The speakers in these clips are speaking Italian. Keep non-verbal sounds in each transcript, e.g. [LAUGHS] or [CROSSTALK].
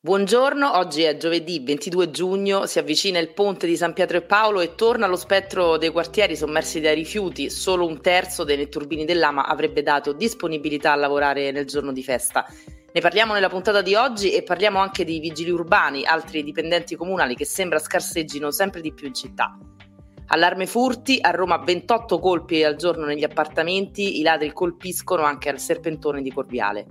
Buongiorno, oggi è giovedì 22 giugno, si avvicina il ponte di San Pietro e Paolo e torna lo spettro dei quartieri sommersi dai rifiuti. Solo un terzo dei netturbini dell'AMA avrebbe dato disponibilità a lavorare nel giorno di festa. Ne parliamo nella puntata di oggi e parliamo anche di vigili urbani, altri dipendenti comunali che sembra scarseggino sempre di più in città. Allarme furti, a Roma 28 colpi al giorno negli appartamenti, i ladri colpiscono anche al serpentone di Corviale.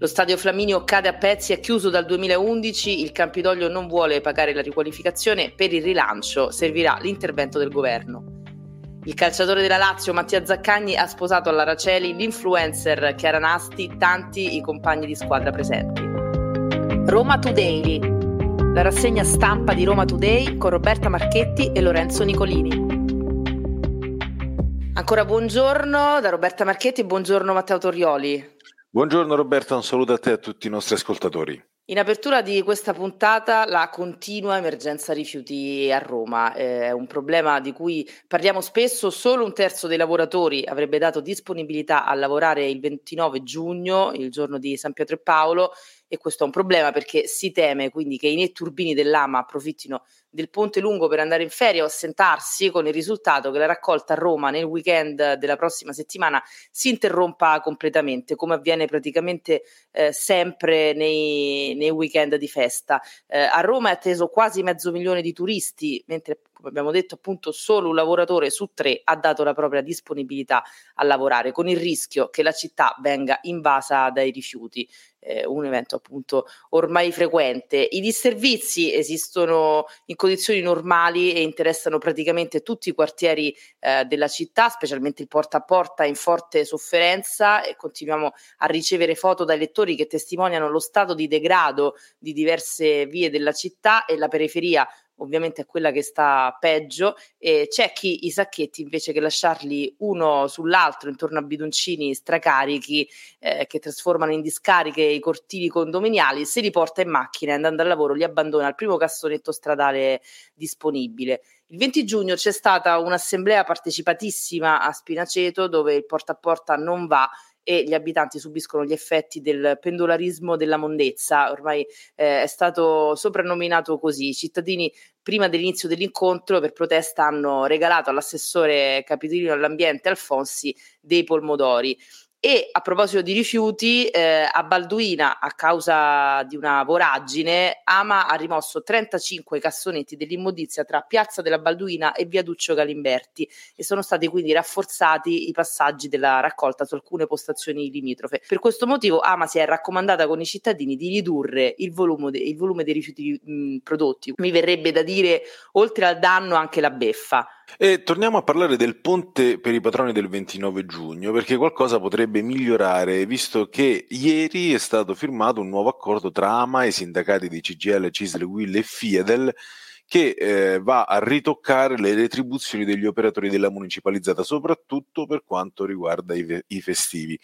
Lo stadio Flaminio cade a pezzi, è chiuso dal 2011, il Campidoglio non vuole pagare la riqualificazione, per il rilancio servirà l'intervento del governo. Il calciatore della Lazio Mattia Zaccagni ha sposato alla Raceli l'influencer Chiara Nasti, tanti i compagni di squadra presenti. Roma Today, la rassegna stampa di Roma Today con Roberta Marchetti e Lorenzo Nicolini. Ancora buongiorno da Roberta Marchetti, buongiorno Matteo Torioli. Buongiorno Roberto, un saluto a te e a tutti i nostri ascoltatori. In apertura di questa puntata la continua emergenza rifiuti a Roma eh, è un problema di cui parliamo spesso, solo un terzo dei lavoratori avrebbe dato disponibilità a lavorare il 29 giugno, il giorno di San Pietro e Paolo e questo è un problema perché si teme quindi che i netturbini dell'AMA approfittino del ponte lungo per andare in ferie o assentarsi con il risultato che la raccolta a Roma nel weekend della prossima settimana si interrompa completamente come avviene praticamente eh, sempre nei, nei, weekend di festa. Eh, a Roma è atteso quasi mezzo milione di turisti mentre come abbiamo detto appunto solo un lavoratore su tre ha dato la propria disponibilità a lavorare con il rischio che la città venga invasa dai rifiuti eh, un evento appunto ormai frequente. I disservizi esistono in condizioni normali e interessano praticamente tutti i quartieri eh, della città, specialmente il porta a porta in forte sofferenza e continuiamo a ricevere foto dai lettori che testimoniano lo stato di degrado di diverse vie della città e la periferia ovviamente è quella che sta peggio, e c'è chi i sacchetti invece che lasciarli uno sull'altro intorno a bidoncini stracarichi eh, che trasformano in discariche i cortili condominiali, se li porta in macchina e andando al lavoro li abbandona al primo cassonetto stradale disponibile. Il 20 giugno c'è stata un'assemblea partecipatissima a Spinaceto dove il porta a porta non va e gli abitanti subiscono gli effetti del pendolarismo della mondezza, ormai eh, è stato soprannominato così. I cittadini prima dell'inizio dell'incontro per protesta hanno regalato all'assessore capitolino all'ambiente Alfonsi dei pomodori. E a proposito di rifiuti, eh, a Balduina, a causa di una voragine, Ama ha rimosso 35 cassonetti dell'immondizia tra Piazza della Balduina e Viaduccio Galimberti e sono stati quindi rafforzati i passaggi della raccolta su alcune postazioni limitrofe. Per questo motivo Ama si è raccomandata con i cittadini di ridurre il volume, de- il volume dei rifiuti mh, prodotti. Mi verrebbe da dire, oltre al danno, anche la beffa. E torniamo a parlare del ponte per i patroni del 29 giugno, perché qualcosa potrebbe migliorare, visto che ieri è stato firmato un nuovo accordo tra AMA i sindacati di CGL, CISL, WIL e FIADEL che eh, va a ritoccare le retribuzioni degli operatori della municipalizzata, soprattutto per quanto riguarda i, i, festivi.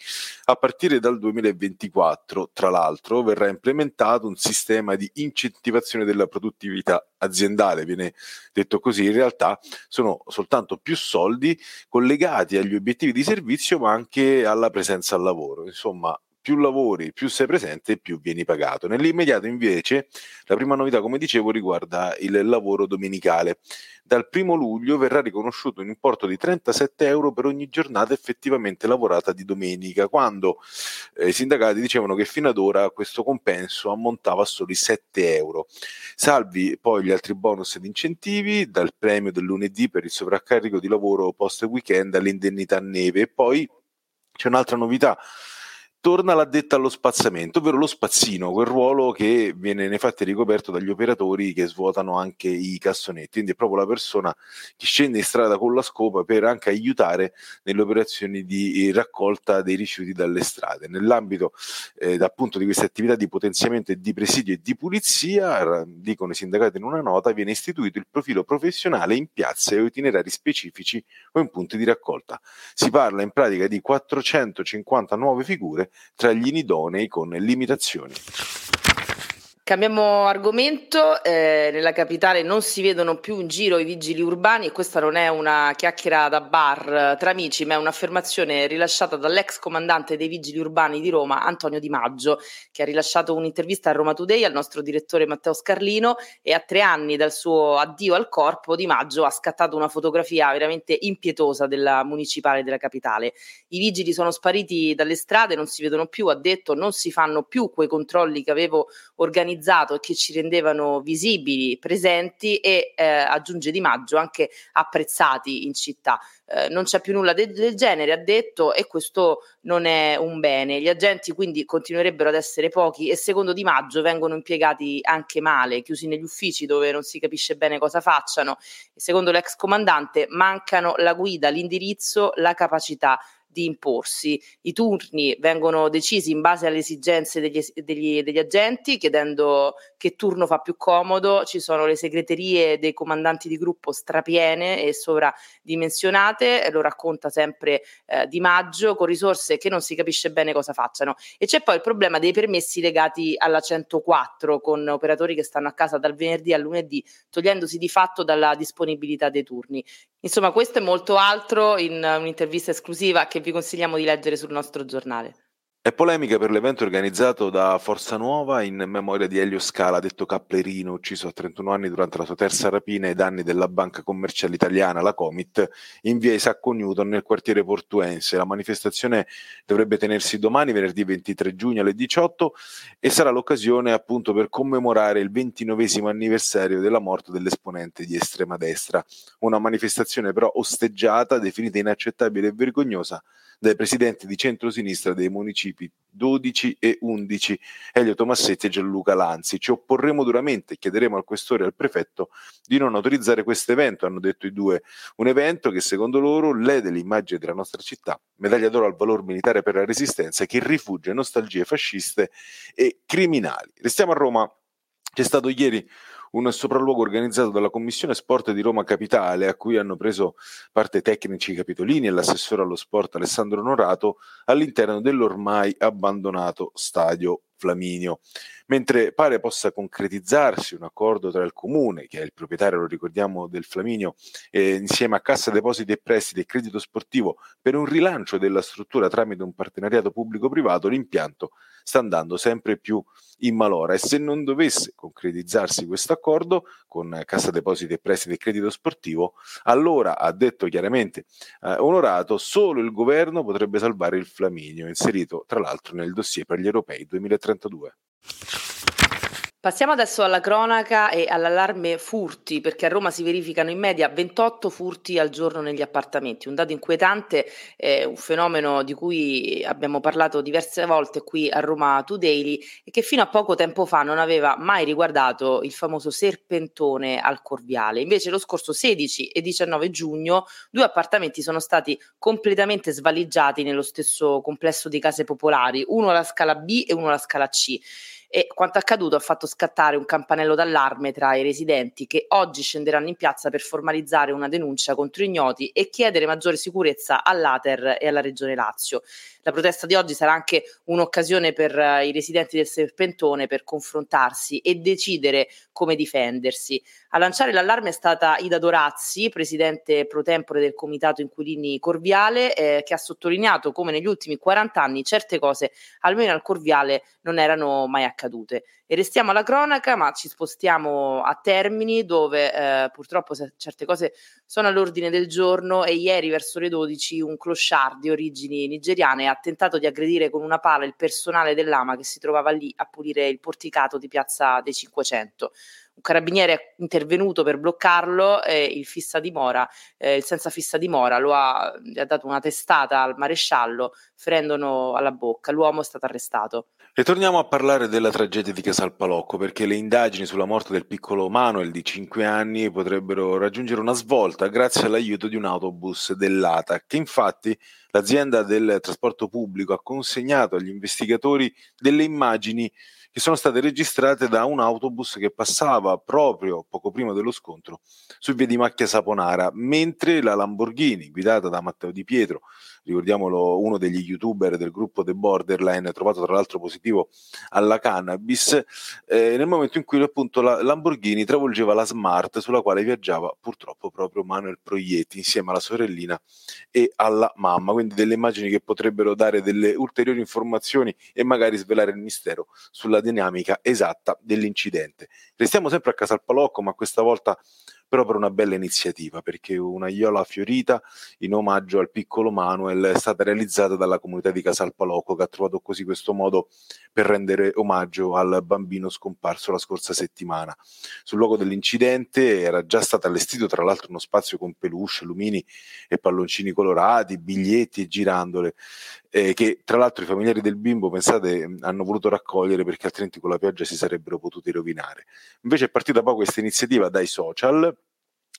A partire dal 2024, tra l'altro, verrà implementato un sistema di incentivazione della produttività aziendale, viene detto così, in realtà sono soltanto più soldi collegati agli obiettivi di servizio, ma anche alla presenza al lavoro. Insomma, più lavori, più sei presente più vieni pagato. Nell'immediato invece la prima novità, come dicevo, riguarda il lavoro domenicale. Dal primo luglio verrà riconosciuto un importo di 37 euro per ogni giornata effettivamente lavorata di domenica, quando eh, i sindacati dicevano che fino ad ora questo compenso ammontava a soli 7 euro. Salvi poi gli altri bonus ed incentivi, dal premio del lunedì per il sovraccarico di lavoro post weekend all'indennità neve e poi c'è un'altra novità torna l'addetta allo spazzamento, ovvero lo spazzino, quel ruolo che viene nei fatti ricoperto dagli operatori che svuotano anche i cassonetti, quindi è proprio la persona che scende in strada con la scopa per anche aiutare nelle operazioni di raccolta dei rifiuti dalle strade. Nell'ambito eh, appunto di queste attività di potenziamento e di presidio e di pulizia, dicono i sindacati in una nota, viene istituito il profilo professionale in piazze o itinerari specifici o in punti di raccolta. Si parla in pratica di 450 nuove figure tra gli inidonei con limitazioni. Cambiamo argomento, eh, nella capitale non si vedono più in giro i vigili urbani e questa non è una chiacchiera da bar tra amici, ma è un'affermazione rilasciata dall'ex comandante dei vigili urbani di Roma, Antonio Di Maggio, che ha rilasciato un'intervista a Roma Today al nostro direttore Matteo Scarlino e a tre anni dal suo addio al corpo Di Maggio ha scattato una fotografia veramente impietosa della municipale della capitale. I vigili sono spariti dalle strade, non si vedono più, ha detto, non si fanno più quei controlli che avevo organizzato organizzato e che ci rendevano visibili, presenti e eh, aggiunge Di Maggio anche apprezzati in città. Eh, non c'è più nulla de- del genere, ha detto, e questo non è un bene. Gli agenti quindi continuerebbero ad essere pochi e secondo Di Maggio vengono impiegati anche male, chiusi negli uffici dove non si capisce bene cosa facciano. Secondo l'ex comandante mancano la guida, l'indirizzo, la capacità di imporsi. I turni vengono decisi in base alle esigenze degli, degli, degli agenti, chiedendo che turno fa più comodo. Ci sono le segreterie dei comandanti di gruppo strapiene e sovradimensionate, lo racconta sempre eh, Di Maggio, con risorse che non si capisce bene cosa facciano. E c'è poi il problema dei permessi legati alla 104, con operatori che stanno a casa dal venerdì al lunedì, togliendosi di fatto dalla disponibilità dei turni. Insomma, questo è molto altro in un'intervista esclusiva che vi consigliamo di leggere sul nostro giornale. È polemica per l'evento organizzato da Forza Nuova in memoria di Elio Scala, detto Caplerino, ucciso a 31 anni durante la sua terza rapina ai danni della banca commerciale italiana, la Comit, in via Isacco Newton nel quartiere portuense. La manifestazione dovrebbe tenersi domani, venerdì 23 giugno alle 18 e sarà l'occasione appunto per commemorare il 29 anniversario della morte dell'esponente di estrema destra. Una manifestazione però osteggiata, definita inaccettabile e vergognosa dai presidenti di centrosinistra dei municipi 12 e 11, Elio Tomassetti e Gianluca Lanzi. Ci opporremo duramente e chiederemo al questore e al prefetto di non autorizzare questo evento, hanno detto i due. Un evento che secondo loro lede l'immagine della nostra città, medaglia d'oro al valor militare per la resistenza, che rifugge nostalgie fasciste e criminali. Restiamo a Roma. C'è stato ieri un sopralluogo organizzato dalla Commissione Sport di Roma Capitale, a cui hanno preso parte tecnici capitolini e l'assessore allo sport Alessandro Norato, all'interno dell'ormai abbandonato stadio Flaminio. Mentre pare possa concretizzarsi un accordo tra il comune, che è il proprietario, lo ricordiamo, del Flaminio, eh, insieme a Cassa Depositi e Prestiti e Credito Sportivo per un rilancio della struttura tramite un partenariato pubblico-privato, l'impianto sta andando sempre più in malora e se non dovesse concretizzarsi questo accordo con Cassa Depositi e Prestiti e Credito Sportivo, allora, ha detto chiaramente eh, Onorato, solo il governo potrebbe salvare il Flaminio, inserito tra l'altro nel dossier per gli europei 2032. Passiamo adesso alla cronaca e all'allarme furti, perché a Roma si verificano in media 28 furti al giorno negli appartamenti, un dato inquietante, eh, un fenomeno di cui abbiamo parlato diverse volte qui a Roma Today e che fino a poco tempo fa non aveva mai riguardato il famoso serpentone al Corviale. Invece lo scorso 16 e 19 giugno due appartamenti sono stati completamente svaligiati nello stesso complesso di case popolari, uno alla scala B e uno alla scala C e quanto accaduto ha fatto scattare un campanello d'allarme tra i residenti che oggi scenderanno in piazza per formalizzare una denuncia contro ignoti e chiedere maggiore sicurezza all'Ater e alla Regione Lazio. La protesta di oggi sarà anche un'occasione per uh, i residenti del Serpentone per confrontarsi e decidere come difendersi. A lanciare l'allarme è stata Ida Dorazzi, presidente pro tempore del Comitato Inquilini Corviale, eh, che ha sottolineato come negli ultimi 40 anni certe cose, almeno al Corviale, non erano mai accadute. E restiamo alla cronaca, ma ci spostiamo a Termini, dove eh, purtroppo certe cose sono all'ordine del giorno e ieri verso le 12 un clochard di origini nigeriane ha tentato di aggredire con una pala il personale dell'AMA che si trovava lì a pulire il porticato di Piazza dei 500 un carabiniere è intervenuto per bloccarlo e il fissa dimora, eh, il senza fissa dimora, lo ha, ha dato una testata al maresciallo ferendolo alla bocca. L'uomo è stato arrestato. E torniamo a parlare della tragedia di Casalpalocco perché le indagini sulla morte del piccolo Manuel di 5 anni potrebbero raggiungere una svolta grazie all'aiuto di un autobus dell'ATA che infatti l'azienda del trasporto pubblico ha consegnato agli investigatori delle immagini che sono state registrate da un autobus che passava proprio poco prima dello scontro su via di Macchia Saponara, mentre la Lamborghini guidata da Matteo Di Pietro, ricordiamolo uno degli youtuber del gruppo The Borderline, trovato tra l'altro positivo alla cannabis, eh, nel momento in cui appunto la Lamborghini travolgeva la Smart sulla quale viaggiava purtroppo proprio Manuel Proietti insieme alla sorellina e alla mamma, quindi delle immagini che potrebbero dare delle ulteriori informazioni e magari svelare il mistero sulla dinamica esatta dell'incidente. Restiamo sempre a Casalpalocco, ma questa volta però per una bella iniziativa, perché una iola fiorita in omaggio al piccolo Manuel è stata realizzata dalla comunità di Casalpalocco, che ha trovato così questo modo per rendere omaggio al bambino scomparso la scorsa settimana. Sul luogo dell'incidente era già stato allestito tra l'altro uno spazio con peluche, lumini e palloncini colorati, biglietti e girandole, eh, che tra l'altro i familiari del bimbo, pensate, hanno voluto raccogliere perché altrimenti con la pioggia si sarebbero potuti rovinare. Invece è partita poi questa iniziativa dai social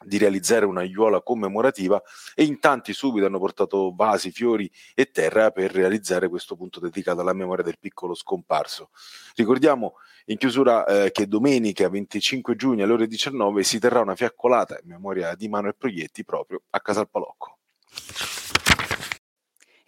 di realizzare una aiuola commemorativa e in tanti subito hanno portato vasi, fiori e terra per realizzare questo punto dedicato alla memoria del piccolo scomparso. Ricordiamo in chiusura eh, che domenica 25 giugno alle ore 19 si terrà una fiaccolata in memoria di Manuel Proietti proprio a Casal Palocco.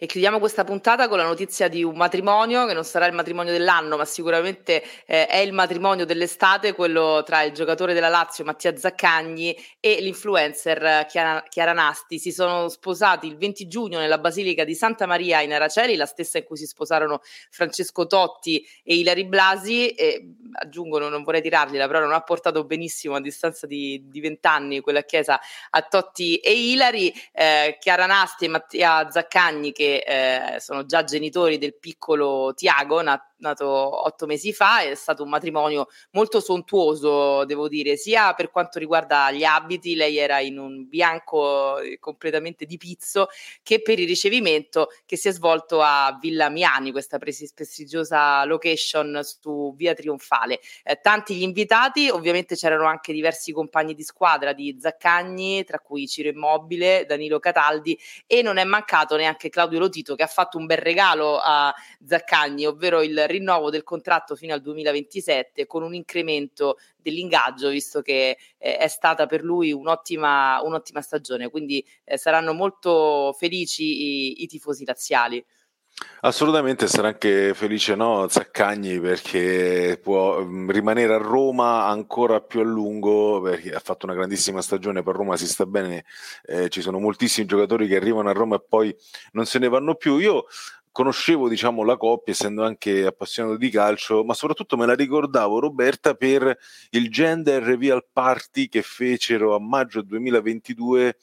E chiudiamo questa puntata con la notizia di un matrimonio che non sarà il matrimonio dell'anno, ma sicuramente eh, è il matrimonio dell'estate, quello tra il giocatore della Lazio Mattia Zaccagni e l'influencer Chiara, Chiara Nasti. Si sono sposati il 20 giugno nella Basilica di Santa Maria in Araceli, la stessa in cui si sposarono Francesco Totti e Ilari Blasi. E, aggiungono, non vorrei tirargliela, però non ha portato benissimo a distanza di, di 20 anni quella chiesa a Totti e Ilari. Eh, Chiara Nasti e Mattia Zaccagni che eh, sono già genitori del piccolo Tiago, nat- nato otto mesi fa, è stato un matrimonio molto sontuoso, devo dire, sia per quanto riguarda gli abiti, lei era in un bianco eh, completamente di pizzo, che per il ricevimento che si è svolto a Villa Miani, questa prestigiosa location su Via Trionfale. Eh, tanti gli invitati, ovviamente c'erano anche diversi compagni di squadra di Zaccagni, tra cui Ciro Immobile, Danilo Cataldi e non è mancato neanche Claudio Lotito che ha fatto un bel regalo a Zaccagni, ovvero il rinnovo del contratto fino al 2027 con un incremento dell'ingaggio, visto che eh, è stata per lui un'ottima, un'ottima stagione. Quindi eh, saranno molto felici i, i tifosi laziali. Assolutamente sarà anche felice no, Zaccagni perché può mm, rimanere a Roma ancora più a lungo perché ha fatto una grandissima stagione per Roma, si sta bene, eh, ci sono moltissimi giocatori che arrivano a Roma e poi non se ne vanno più. Io conoscevo diciamo, la coppia, essendo anche appassionato di calcio, ma soprattutto me la ricordavo Roberta per il gender reveal party che fecero a maggio 2022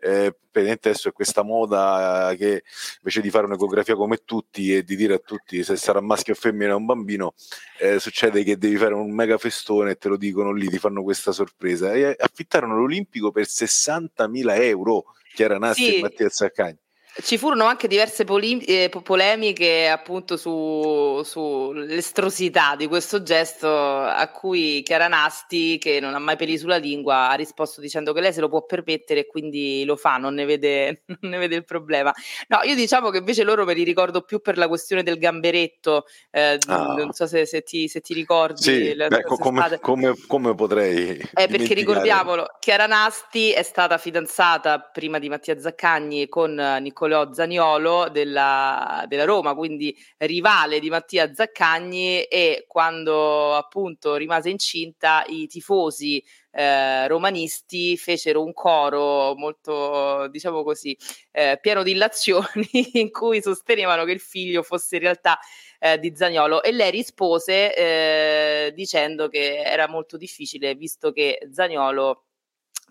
eh, adesso è questa moda che invece di fare un'ecografia come tutti e di dire a tutti se sarà maschio o femmina o un bambino, eh, succede che devi fare un mega festone e te lo dicono lì, ti fanno questa sorpresa. E affittarono l'Olimpico per 60.000 euro, Chiara Nassi sì. e Mattia Zaccagni. Ci furono anche diverse poli- eh, polemiche appunto su, sull'estrosità di questo gesto a cui Chiara Nasti, che non ha mai peli sulla lingua, ha risposto dicendo che lei se lo può permettere e quindi lo fa, non ne vede, [LAUGHS] non ne vede il problema. No, io diciamo che invece loro me li ricordo più per la questione del gamberetto, eh, ah. non so se, se, ti, se ti, ricordi. Sì, le, beh, come, come, come, potrei... Eh, perché ricordiamolo, Chiara Nasti è stata fidanzata prima di Mattia Zaccagni con Nicola Niccolò Zaniolo della, della, Roma, quindi rivale di Mattia Zaccagni e quando appunto rimase incinta i tifosi eh, romanisti fecero un coro molto, diciamo così, eh, pieno di illazioni [LAUGHS] in cui sostenevano che il figlio fosse in realtà eh, di Zagnolo e lei rispose eh, dicendo che era molto difficile visto che Zagnolo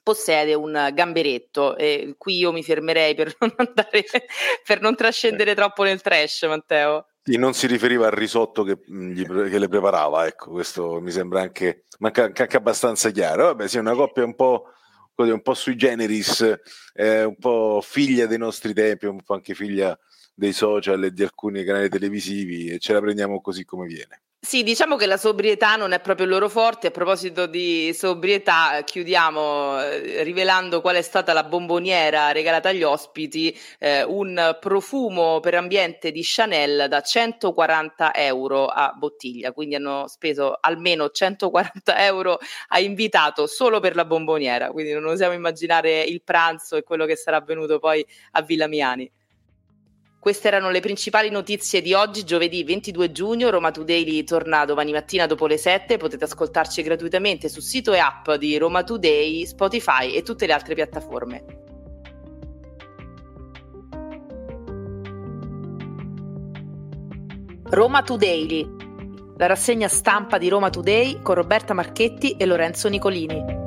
possiede un gamberetto e qui io mi fermerei per non, [LAUGHS] andare, per non trascendere troppo nel trash, Matteo. Sì, non si riferiva al risotto che, gli, che, le preparava, ecco, questo mi sembra anche, anche, anche abbastanza chiaro. Vabbè, sì, una coppia un po', un po sui generis, eh, un po' figlia dei nostri tempi, un po' anche figlia dei social e di alcuni canali televisivi e ce la prendiamo così come viene. Sì, diciamo che la sobrietà non è proprio il loro forte. A proposito di sobrietà, chiudiamo eh, rivelando qual è stata la bomboniera regalata agli ospiti, eh, un profumo per ambiente di Chanel da 140 euro a bottiglia, quindi hanno speso almeno 140 euro a invitato solo per la bomboniera, quindi non osiamo immaginare il pranzo e quello che sarà avvenuto poi a Villa Miani. Queste erano le principali notizie di oggi, giovedì 22 giugno. Roma Today torna domani mattina dopo le 7. Potete ascoltarci gratuitamente sul sito e app di Roma Today, Spotify e tutte le altre piattaforme. Roma Today, la rassegna stampa di Roma Today con Roberta Marchetti e Lorenzo Nicolini.